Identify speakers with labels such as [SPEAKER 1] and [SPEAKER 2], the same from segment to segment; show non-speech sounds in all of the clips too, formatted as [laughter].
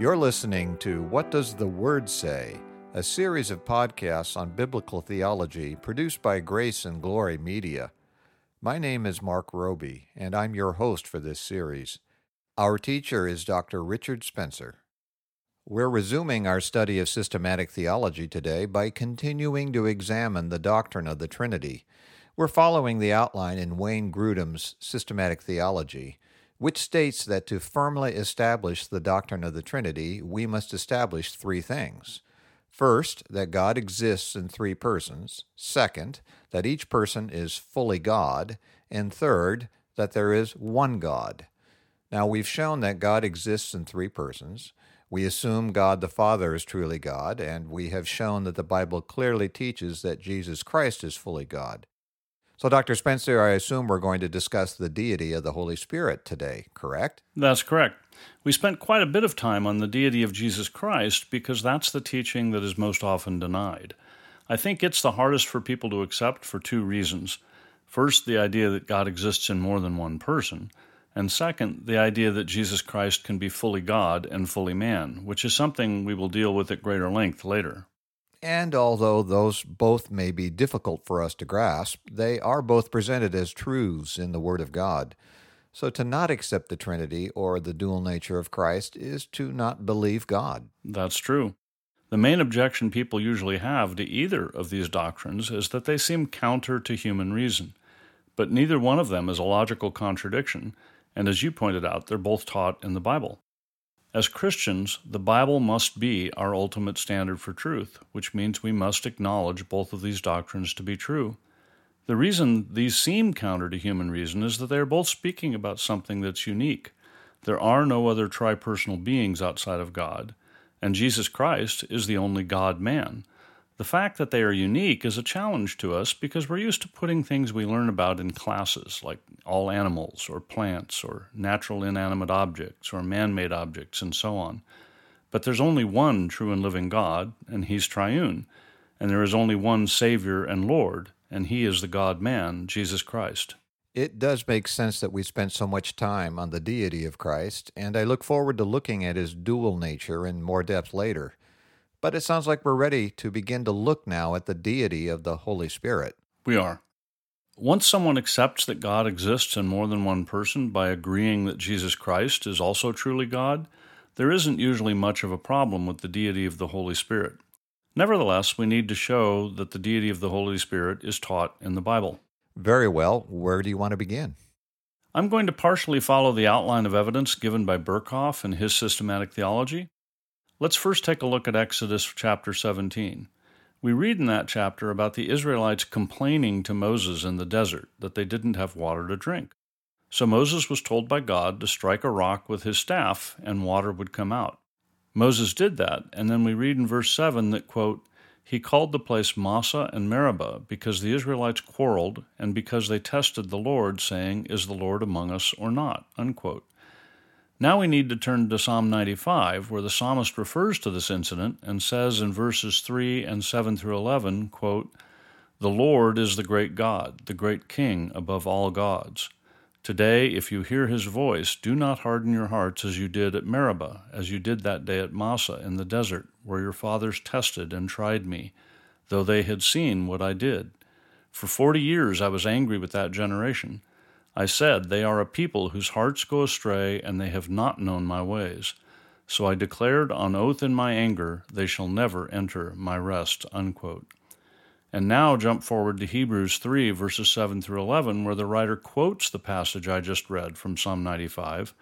[SPEAKER 1] You're listening to What Does the Word Say? a series of podcasts on biblical theology produced by Grace and Glory Media. My name is Marc Roby, and I'm your host for this series. Our teacher is Dr. Richard Spencer. We're resuming our study of systematic theology today by continuing to examine the doctrine of the Trinity. We're following the outline in Wayne Grudem's Systematic Theology, which states that to firmly establish the doctrine of the Trinity, we must establish three things. First, that God exists in three persons. Second, that each person is fully God. And third, that there is one God. Now, we've shown that God exists in three persons. We assume God the Father is truly God, and we have shown that the Bible clearly teaches that Jesus Christ is fully God. So, Dr. Spencer, I assume we're going to discuss the deity of the Holy Spirit today, correct?
[SPEAKER 2] That's correct. We spent quite a bit of time on the deity of Jesus Christ because that's the teaching that is most often denied. I think it's the hardest for people to accept for two reasons. First, the idea that God exists in more than one person, and second, the idea that Jesus Christ can be fully God and fully man, which is something we will deal with at greater length later.
[SPEAKER 1] And although those both may be difficult for us to grasp, they are both presented as truths in the Word of God. So to not accept the Trinity or the dual nature of Christ is to not believe God.
[SPEAKER 2] That's true. The main objection people usually have to either of these doctrines is that they seem counter to human reason. But neither one of them is a logical contradiction, and as you pointed out, they're both taught in the Bible. As Christians, the Bible must be our ultimate standard for truth, which means we must acknowledge both of these doctrines to be true. The reason these seem counter to human reason is that they are both speaking about something that's unique. There are no other tripersonal beings outside of God, and Jesus Christ is the only God man. The fact that they are unique is a challenge to us because we're used to putting things we learn about in classes, like all animals, or plants, or natural inanimate objects, or man made objects, and so on. But there's only one true and living God, and He's triune. And there is only one Savior and Lord, and He is the God man, Jesus Christ.
[SPEAKER 1] It does make sense that we spent so much time on the deity of Christ, and I look forward to looking at his dual nature in more depth later. But it sounds like we're ready to begin to look now at the deity of the Holy Spirit.
[SPEAKER 2] We are. Once someone accepts that God exists in more than one person by agreeing that Jesus Christ is also truly God, there isn't usually much of a problem with the deity of the Holy Spirit. Nevertheless, we need to show that the deity of the Holy Spirit is taught in the Bible.
[SPEAKER 1] Very well. Where do you want to begin?
[SPEAKER 2] I'm going to partially follow the outline of evidence given by Berkhof in his systematic theology, Let's first take a look at Exodus chapter 17. We read in that chapter about the Israelites complaining to Moses in the desert that they didn't have water to drink. So Moses was told by God to strike a rock with his staff and water would come out. Moses did that, and then we read in verse 7 that, quote, he called the place Massah and Meribah because the Israelites quarreled and because they tested the Lord, saying, Is the Lord among us or not? Unquote. Now we need to turn to Psalm 95, where the psalmist refers to this incident and says in verses 3 and 7 through 11, quote, The Lord is the great God, the great King above all gods. Today, if you hear his voice, do not harden your hearts as you did at Meribah, as you did that day at Massah in the desert, where your fathers tested and tried me, though they had seen what I did. For forty years I was angry with that generation. I said, They are a people whose hearts go astray, and they have not known my ways. So I declared on oath in my anger, They shall never enter my rest. Unquote. And now jump forward to Hebrews 3, verses 7 through 11, where the writer quotes the passage I just read from Psalm 95,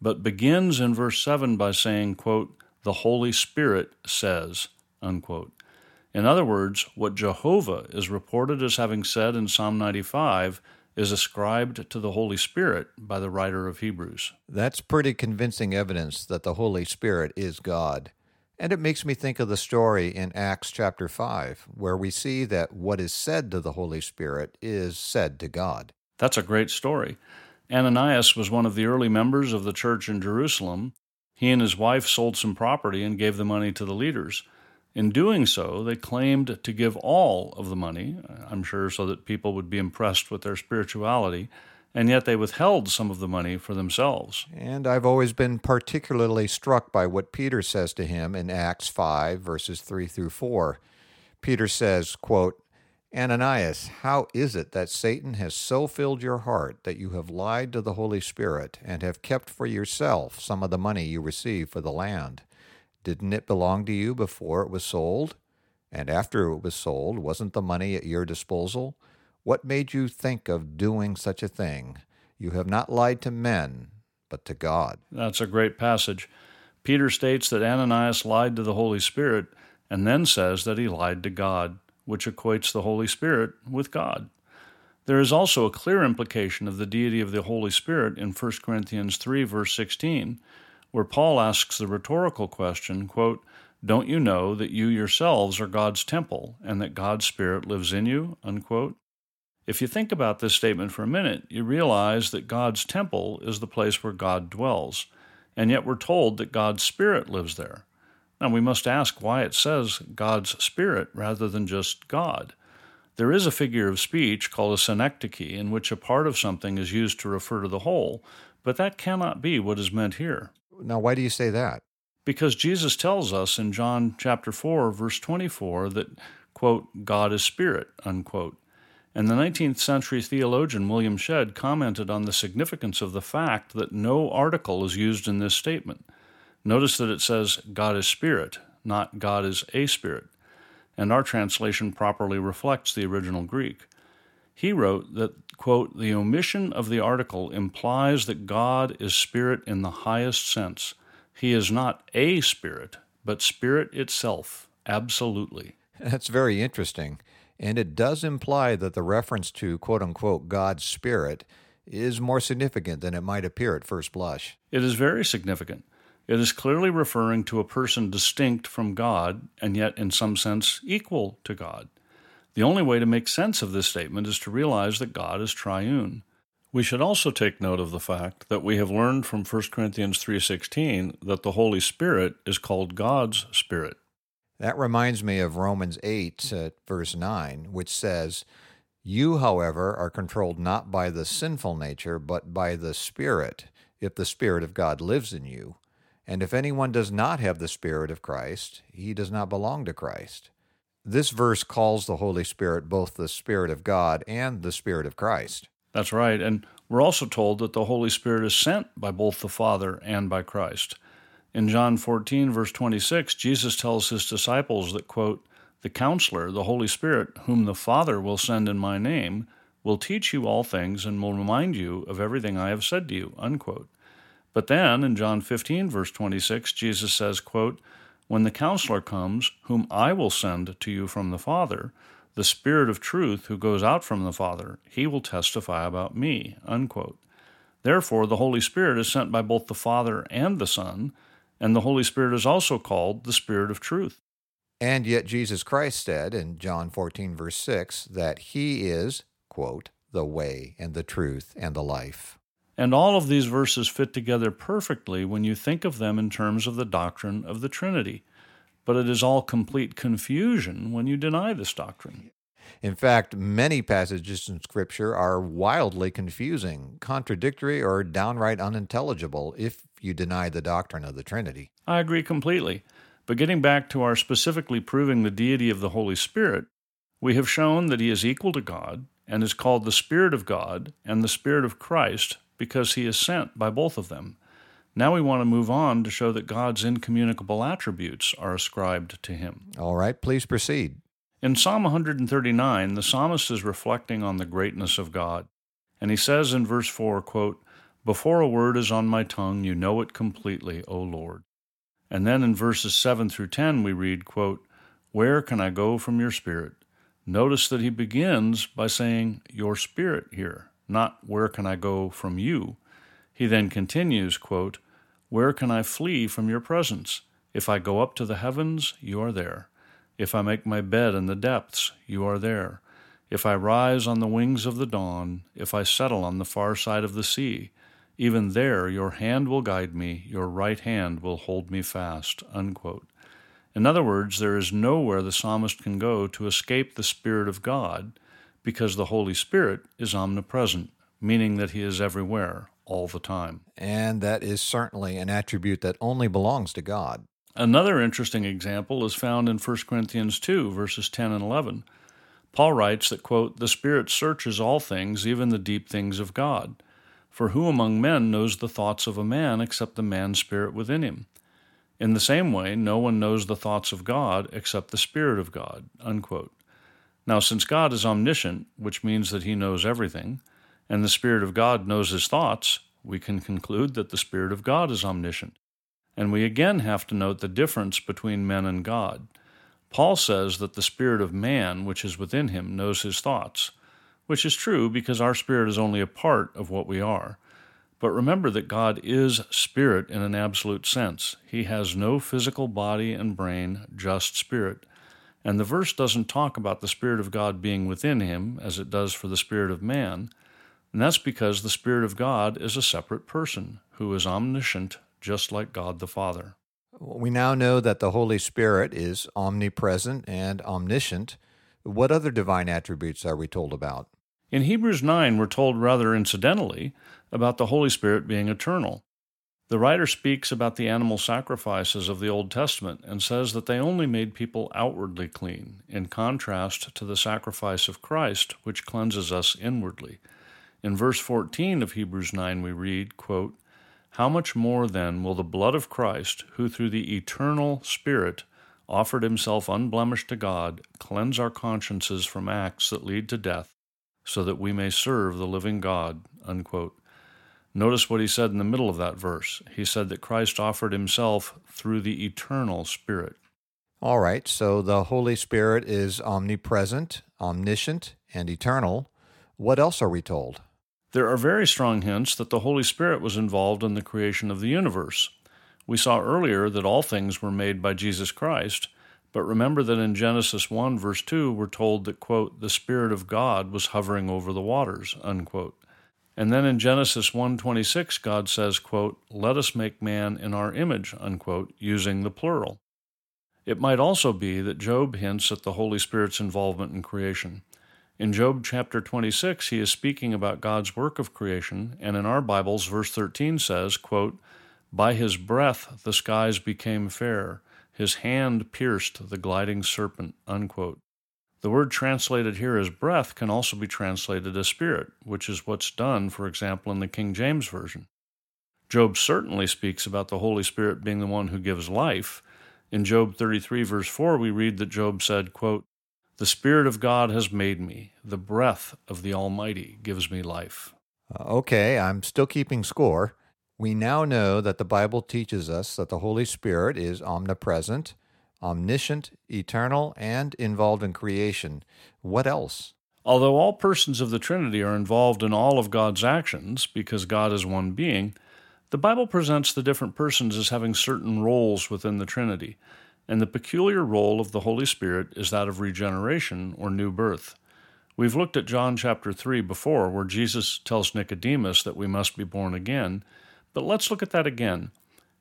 [SPEAKER 2] but begins in verse 7 by saying, quote, The Holy Spirit says, unquote. In other words, what Jehovah is reported as having said in Psalm 95 is ascribed to the Holy Spirit by the writer of Hebrews.
[SPEAKER 1] That's pretty convincing evidence that the Holy Spirit is God. And it makes me think of the story in Acts chapter 5, where we see that what is said to the Holy Spirit is said to God.
[SPEAKER 2] That's a great story. Ananias was one of the early members of the church in Jerusalem. He and his wife sold some property and gave the money to the leaders. In doing so, they claimed to give all of the money, I'm sure so that people would be impressed with their spirituality, and yet they withheld some of the money for themselves.
[SPEAKER 1] And I've always been particularly struck by what Peter says to him in Acts 5, verses 3 through 4. Peter says, quote, Ananias, how is it that Satan has so filled your heart that you have lied to the Holy Spirit and have kept for yourself some of the money you received for the land? Didn't it belong to you before it was sold? And after it was sold, wasn't the money at your disposal? What made you think of doing such a thing? You have not lied to men, but to God.
[SPEAKER 2] That's a great passage. Peter states that Ananias lied to the Holy Spirit and then says that he lied to God which equates the Holy Spirit with God. There is also a clear implication of the deity of the Holy Spirit in 1 Corinthians 3, verse 16, where Paul asks the rhetorical question, quote, Don't you know that you yourselves are God's temple and that God's Spirit lives in you? Unquote. If you think about this statement for a minute, you realize that God's temple is the place where God dwells, and yet we're told that God's Spirit lives there. Now, we must ask why it says God's Spirit rather than just God. There is a figure of speech called a synecdoche in which a part of something is used to refer to the whole, but that cannot be what is meant here.
[SPEAKER 1] Now, why do you say that?
[SPEAKER 2] Because Jesus tells us in John chapter 4, verse 24, that, quote, God is spirit, unquote. And the 19th century theologian William Shedd commented on the significance of the fact that no article is used in this statement. Notice that it says God is spirit, not God is a spirit, and our translation properly reflects the original Greek. He wrote that, quote, the omission of the article implies that God is spirit in the highest sense. He is not a spirit, but spirit itself, absolutely.
[SPEAKER 1] That's very interesting. And it does imply that the reference to, quote unquote, God's spirit is more significant than it might appear at first blush.
[SPEAKER 2] It is very significant. It is clearly referring to a person distinct from God and yet, in some sense, equal to God. The only way to make sense of this statement is to realize that God is triune. We should also take note of the fact that we have learned from 1 Corinthians 3:16 that the Holy Spirit is called God's Spirit.
[SPEAKER 1] That reminds me of Romans 8 uh, verse 9, which says, "You, however, are controlled not by the sinful nature, but by the Spirit, if the Spirit of God lives in you." And if anyone does not have the Spirit of Christ, he does not belong to Christ. This verse calls the Holy Spirit both the Spirit of God and the Spirit of Christ.
[SPEAKER 2] That's right. And we're also told that the Holy Spirit is sent by both the Father and by Christ. In John 14, verse 26, Jesus tells his disciples that, quote, the counselor, the Holy Spirit, whom the Father will send in my name, will teach you all things and will remind you of everything I have said to you, unquote. But then in John 15, verse 26, Jesus says, quote, When the counselor comes, whom I will send to you from the Father, the Spirit of truth who goes out from the Father, he will testify about me. Unquote. Therefore, the Holy Spirit is sent by both the Father and the Son, and the Holy Spirit is also called the Spirit of truth.
[SPEAKER 1] And yet Jesus Christ said in John 14, verse 6, that he is, quote, the way and the truth and the life.
[SPEAKER 2] And all of these verses fit together perfectly when you think of them in terms of the doctrine of the Trinity. But it is all complete confusion when you deny this doctrine.
[SPEAKER 1] In fact, many passages in Scripture are wildly confusing, contradictory, or downright unintelligible if you deny the doctrine of the Trinity.
[SPEAKER 2] I agree completely. But getting back to our specifically proving the deity of the Holy Spirit, we have shown that he is equal to God and is called the Spirit of God and the Spirit of Christ because he is sent by both of them. Now we want to move on to show that God's incommunicable attributes are ascribed to him.
[SPEAKER 1] All right, please proceed.
[SPEAKER 2] In Psalm 139, the psalmist is reflecting on the greatness of God. And he says in verse 4, quote, Before a word is on my tongue, you know it completely, O Lord. And then in verses 7 through 10, we read, quote, Where can I go from your spirit? Notice that he begins by saying, Your spirit here not where can I go from you. He then continues, quote, Where can I flee from your presence? If I go up to the heavens, you are there. If I make my bed in the depths, you are there. If I rise on the wings of the dawn, if I settle on the far side of the sea, even there your hand will guide me, your right hand will hold me fast. Unquote. In other words, there is nowhere the psalmist can go to escape the Spirit of God because the Holy Spirit is omnipresent, meaning that he is everywhere, all the time.
[SPEAKER 1] And that is certainly an attribute that only belongs to God.
[SPEAKER 2] Another interesting example is found in 1 Corinthians 2, verses 10 and 11. Paul writes that, quote, The Spirit searches all things, even the deep things of God. For who among men knows the thoughts of a man except the man's spirit within him? In the same way, no one knows the thoughts of God except the Spirit of God. Unquote. Now, since God is omniscient, which means that he knows everything, and the Spirit of God knows his thoughts, we can conclude that the Spirit of God is omniscient. And we again have to note the difference between men and God. Paul says that the spirit of man, which is within him, knows his thoughts, which is true because our spirit is only a part of what we are. But remember that God is spirit in an absolute sense. He has no physical body and brain, just spirit. And the verse doesn't talk about the Spirit of God being within him as it does for the Spirit of man. And that's because the Spirit of God is a separate person who is omniscient, just like God the Father.
[SPEAKER 1] We now know that the Holy Spirit is omnipresent and omniscient. What other divine attributes are we told about?
[SPEAKER 2] In Hebrews 9, we're told rather incidentally about the Holy Spirit being eternal. The writer speaks about the animal sacrifices of the Old Testament and says that they only made people outwardly clean, in contrast to the sacrifice of Christ, which cleanses us inwardly. In verse 14 of Hebrews 9, we read, quote, how much more then will the blood of Christ, who through the eternal Spirit offered himself unblemished to God, cleanse our consciences from acts that lead to death, so that we may serve the living God? Unquote. Notice what he said in the middle of that verse. He said that Christ offered himself through the eternal Spirit.
[SPEAKER 1] All right, so the Holy Spirit is omnipresent, omniscient, and eternal. What else are we told?
[SPEAKER 2] There are very strong hints that the Holy Spirit was involved in the creation of the universe. We saw earlier that all things were made by Jesus Christ, but remember that in Genesis 1, verse 2, we're told that, quote, the Spirit of God was hovering over the waters, unquote. And then in Genesis 1:26 God says, quote, "Let us make man in our image," unquote, using the plural. It might also be that Job hints at the Holy Spirit's involvement in creation. In Job chapter 26, he is speaking about God's work of creation, and in our Bibles, verse 13 says, quote, By his breath the skies became fair, his hand pierced the gliding serpent. Unquote. The word translated here as breath can also be translated as spirit, which is what's done, for example, in the King James Version. Job certainly speaks about the Holy Spirit being the one who gives life. In Job 33, verse 4, we read that Job said, quote, the Spirit of God has made me. The breath of the Almighty gives me life.
[SPEAKER 1] Uh, okay, I'm still keeping score. We now know that the Bible teaches us that the Holy Spirit is omnipresent, omniscient, eternal, and involved in creation. What else?
[SPEAKER 2] Although all persons of the Trinity are involved in all of God's actions, because God is one being, the Bible presents the different persons as having certain roles within the Trinity and the peculiar role of the Holy Spirit is that of regeneration or new birth. We've looked at John chapter 3 before, where Jesus tells Nicodemus that we must be born again, but let's look at that again.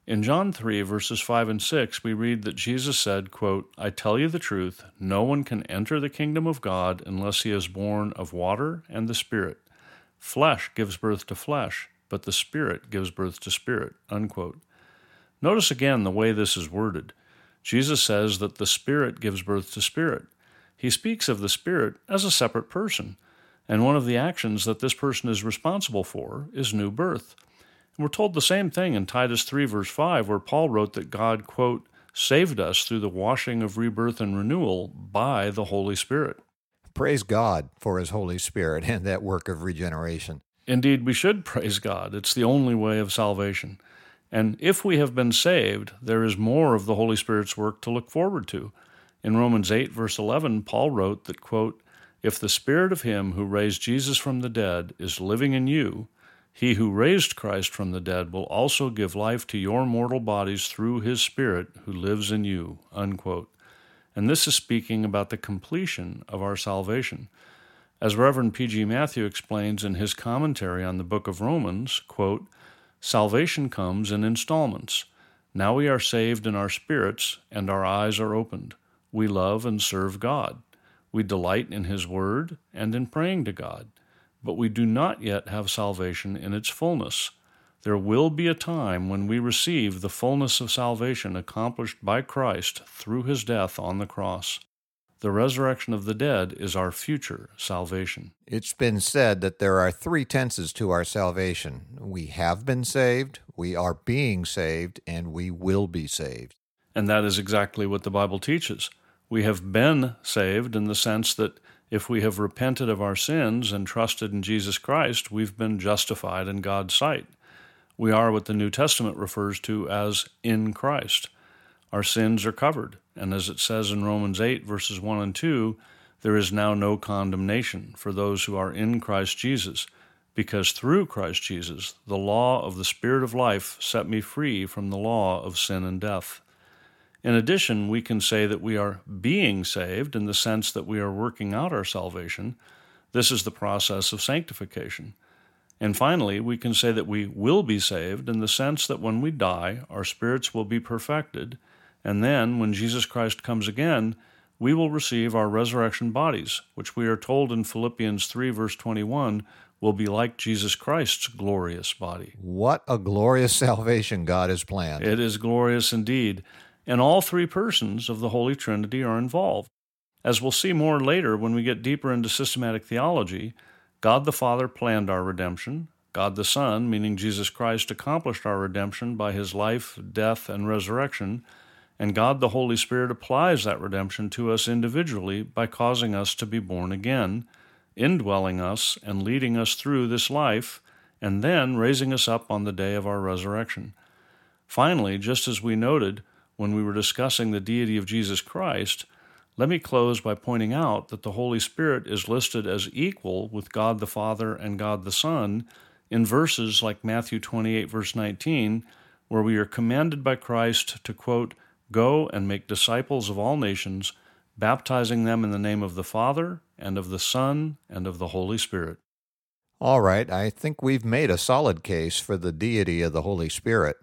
[SPEAKER 2] In John 3, verses 5 and 6, we read that Jesus said, quote, I tell you the truth, no one can enter the kingdom of God unless he is born of water and the Spirit. Flesh gives birth to flesh, but the Spirit gives birth to spirit. Unquote. Notice again the way this is worded. Jesus says that the Spirit gives birth to spirit. He speaks of the Spirit as a separate person, and one of the actions that this person is responsible for is new birth. And we're told the same thing in Titus 3, verse 5, where Paul wrote that God, quote, saved us through the washing of rebirth and renewal by the Holy Spirit.
[SPEAKER 1] Praise God for His Holy Spirit and that work of regeneration.
[SPEAKER 2] Indeed, we should [laughs] praise God. It's the only way of salvation. And if we have been saved, there is more of the Holy Spirit's work to look forward to. In Romans 8, verse 11, Paul wrote that, quote, If the Spirit of Him who raised Jesus from the dead is living in you, he who raised Christ from the dead will also give life to your mortal bodies through his Spirit who lives in you. Unquote. And this is speaking about the completion of our salvation. As Reverend P.G. Matthew explains in his commentary on the book of Romans, quote, Salvation comes in installments. Now we are saved in our spirits, and our eyes are opened. We love and serve God. We delight in His Word and in praying to God. But we do not yet have salvation in its fullness. There will be a time when we receive the fullness of salvation accomplished by Christ through his death on the cross. The resurrection of the dead is our future salvation.
[SPEAKER 1] It's been said that there are three tenses to our salvation we have been saved, we are being saved, and we will be saved.
[SPEAKER 2] And that is exactly what the Bible teaches. We have been saved in the sense that if we have repented of our sins and trusted in Jesus Christ, we've been justified in God's sight. We are what the New Testament refers to as in Christ. Our sins are covered, and as it says in Romans 8, verses 1 and 2, there is now no condemnation for those who are in Christ Jesus, because through Christ Jesus, the law of the Spirit of life set me free from the law of sin and death. In addition, we can say that we are being saved in the sense that we are working out our salvation. This is the process of sanctification. And finally, we can say that we will be saved in the sense that when we die, our spirits will be perfected, and then, when Jesus Christ comes again, we will receive our resurrection bodies, which we are told in Philippians 3, verse 21, will be like Jesus Christ's glorious body.
[SPEAKER 1] What a glorious salvation God has planned.
[SPEAKER 2] It is glorious indeed, and all three persons of the Holy Trinity are involved. As we'll see more later when we get deeper into systematic theology, God the Father planned our redemption. God the Son, meaning Jesus Christ, accomplished our redemption by his life, death, and resurrection. And God the Holy Spirit applies that redemption to us individually by causing us to be born again, indwelling us and leading us through this life, and then raising us up on the day of our resurrection. Finally, just as we noted when we were discussing the deity of Jesus Christ, let me close by pointing out that the Holy Spirit is listed as equal with God the Father and God the Son in verses like Matthew 28, verse 19, where we are commanded by Christ to, quote, Go and make disciples of all nations, baptizing them in the name of the Father, and of the Son, and of the Holy Spirit.
[SPEAKER 1] All right, I think we've made a solid case for the deity of the Holy Spirit.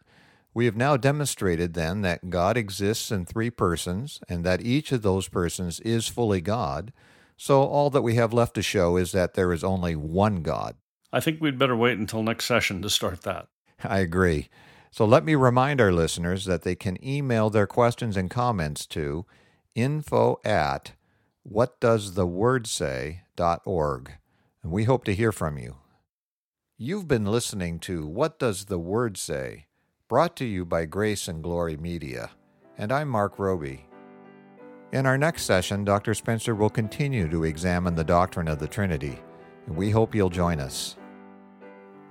[SPEAKER 1] We have now demonstrated then that God exists in three persons and that each of those persons is fully God. So all that we have left to show is that there is only one God.
[SPEAKER 2] I think we'd better wait until next session to start that.
[SPEAKER 1] I agree. So let me remind our listeners that they can email their questions and comments to info at whatdoesthewordsay.org. And we hope to hear from you. You've been listening to What Does the Word Say? Brought to you by Grace and Glory Media. And I'm Marc Roby. In our next session, Dr. Spencer will continue to examine the doctrine of the Trinity, and we hope you'll join us.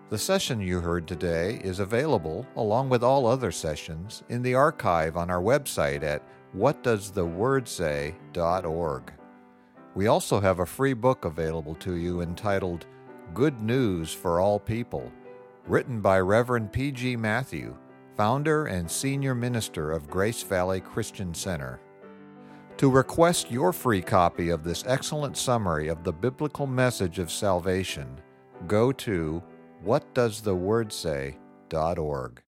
[SPEAKER 1] The session you heard today is available, along with all other sessions, in the archive on our website at whatdoesthewordsay.org. We also have a free book available to you entitled Good News for All People, written by Reverend P.G. Matthew, founder and senior minister of Grace Valley Christian Center. To request your free copy of this excellent summary of the biblical message of salvation, go to whatdoesthewordsay.org.